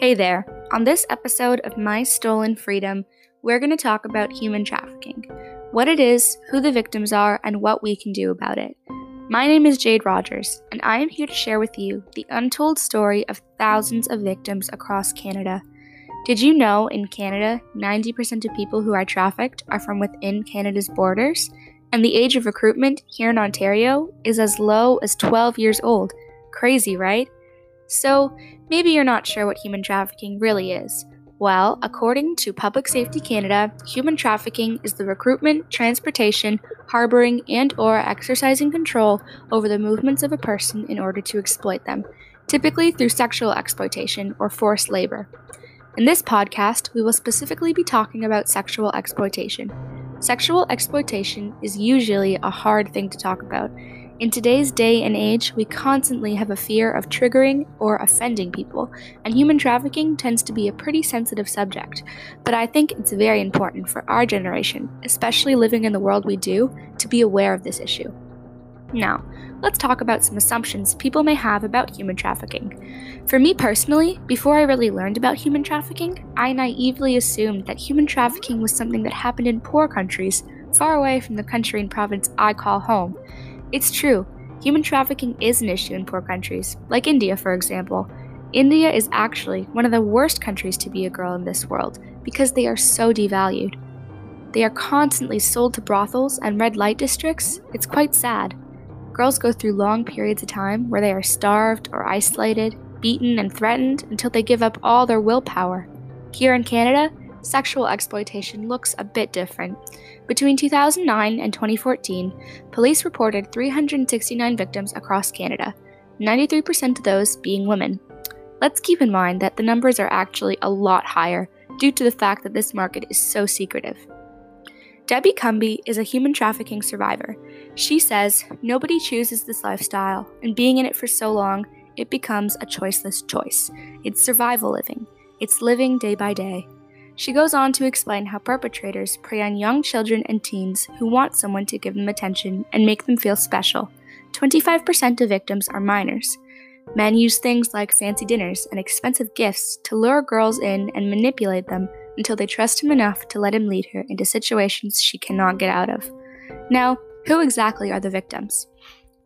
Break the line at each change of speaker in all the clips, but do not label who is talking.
Hey there. On this episode of My Stolen Freedom, we're going to talk about human trafficking what it is, who the victims are, and what we can do about it. My name is Jade Rogers, and I am here to share with you the untold story of thousands of victims across Canada. Did you know in Canada, 90% of people who are trafficked are from within Canada's borders? And the age of recruitment here in Ontario is as low as 12 years old. Crazy, right? So, maybe you're not sure what human trafficking really is. Well, according to Public Safety Canada, human trafficking is the recruitment, transportation, harboring, and or exercising control over the movements of a person in order to exploit them, typically through sexual exploitation or forced labor. In this podcast, we will specifically be talking about sexual exploitation. Sexual exploitation is usually a hard thing to talk about. In today's day and age, we constantly have a fear of triggering or offending people, and human trafficking tends to be a pretty sensitive subject. But I think it's very important for our generation, especially living in the world we do, to be aware of this issue. Now, let's talk about some assumptions people may have about human trafficking. For me personally, before I really learned about human trafficking, I naively assumed that human trafficking was something that happened in poor countries, far away from the country and province I call home. It's true, human trafficking is an issue in poor countries, like India, for example. India is actually one of the worst countries to be a girl in this world because they are so devalued. They are constantly sold to brothels and red light districts. It's quite sad. Girls go through long periods of time where they are starved or isolated, beaten, and threatened until they give up all their willpower. Here in Canada, sexual exploitation looks a bit different. Between 2009 and 2014, police reported 369 victims across Canada, 93% of those being women. Let's keep in mind that the numbers are actually a lot higher due to the fact that this market is so secretive. Debbie Cumby is a human trafficking survivor. She says nobody chooses this lifestyle, and being in it for so long, it becomes a choiceless choice. It's survival living, it's living day by day. She goes on to explain how perpetrators prey on young children and teens who want someone to give them attention and make them feel special. 25% of victims are minors. Men use things like fancy dinners and expensive gifts to lure girls in and manipulate them until they trust him enough to let him lead her into situations she cannot get out of. Now, who exactly are the victims?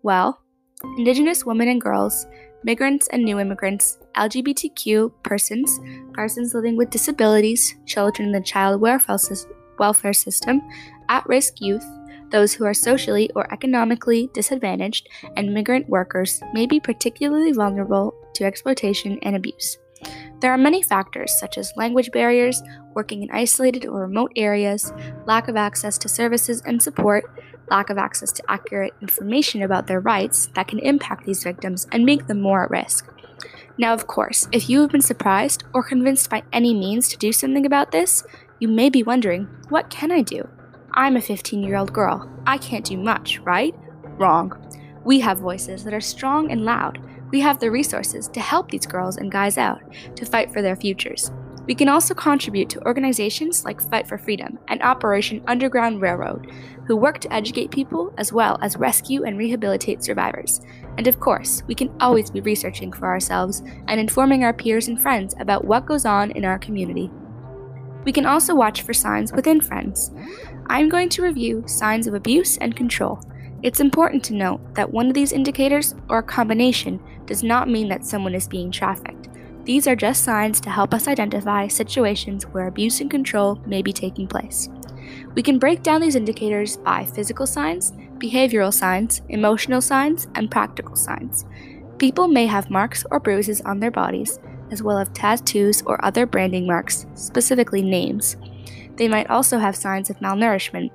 Well, Indigenous women and girls, migrants and new immigrants, LGBTQ persons, persons living with disabilities, children in the child welfare system, at risk youth, those who are socially or economically disadvantaged, and migrant workers may be particularly vulnerable to exploitation and abuse. There are many factors such as language barriers, working in isolated or remote areas, lack of access to services and support, lack of access to accurate information about their rights that can impact these victims and make them more at risk. Now, of course, if you have been surprised or convinced by any means to do something about this, you may be wondering, what can I do? I'm a 15 year old girl. I can't do much, right? Wrong. We have voices that are strong and loud. We have the resources to help these girls and guys out, to fight for their futures. We can also contribute to organizations like Fight for Freedom and Operation Underground Railroad, who work to educate people as well as rescue and rehabilitate survivors. And of course, we can always be researching for ourselves and informing our peers and friends about what goes on in our community. We can also watch for signs within friends. I'm going to review signs of abuse and control. It's important to note that one of these indicators, or a combination, does not mean that someone is being trafficked. These are just signs to help us identify situations where abuse and control may be taking place. We can break down these indicators by physical signs, behavioral signs, emotional signs, and practical signs. People may have marks or bruises on their bodies, as well as tattoos or other branding marks, specifically names. They might also have signs of malnourishment,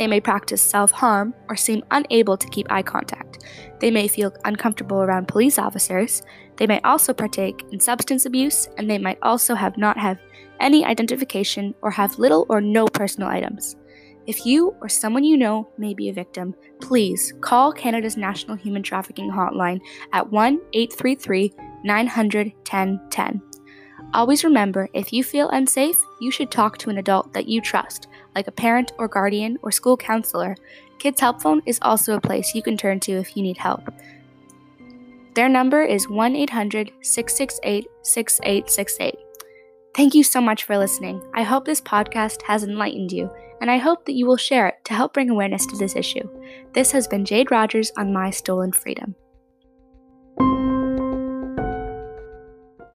they may practice self harm or seem unable to keep eye contact. They may feel uncomfortable around police officers. They may also partake in substance abuse, and they might also have not have any identification or have little or no personal items. If you or someone you know may be a victim, please call Canada's National Human Trafficking Hotline at 1 833 900 1010. Always remember if you feel unsafe, you should talk to an adult that you trust like a parent or guardian or school counselor, Kids Help Phone is also a place you can turn to if you need help. Their number is 1 800 668 6868. Thank you so much for listening. I hope this podcast has enlightened you, and I hope that you will share it to help bring awareness to this issue. This has been Jade Rogers on My Stolen Freedom.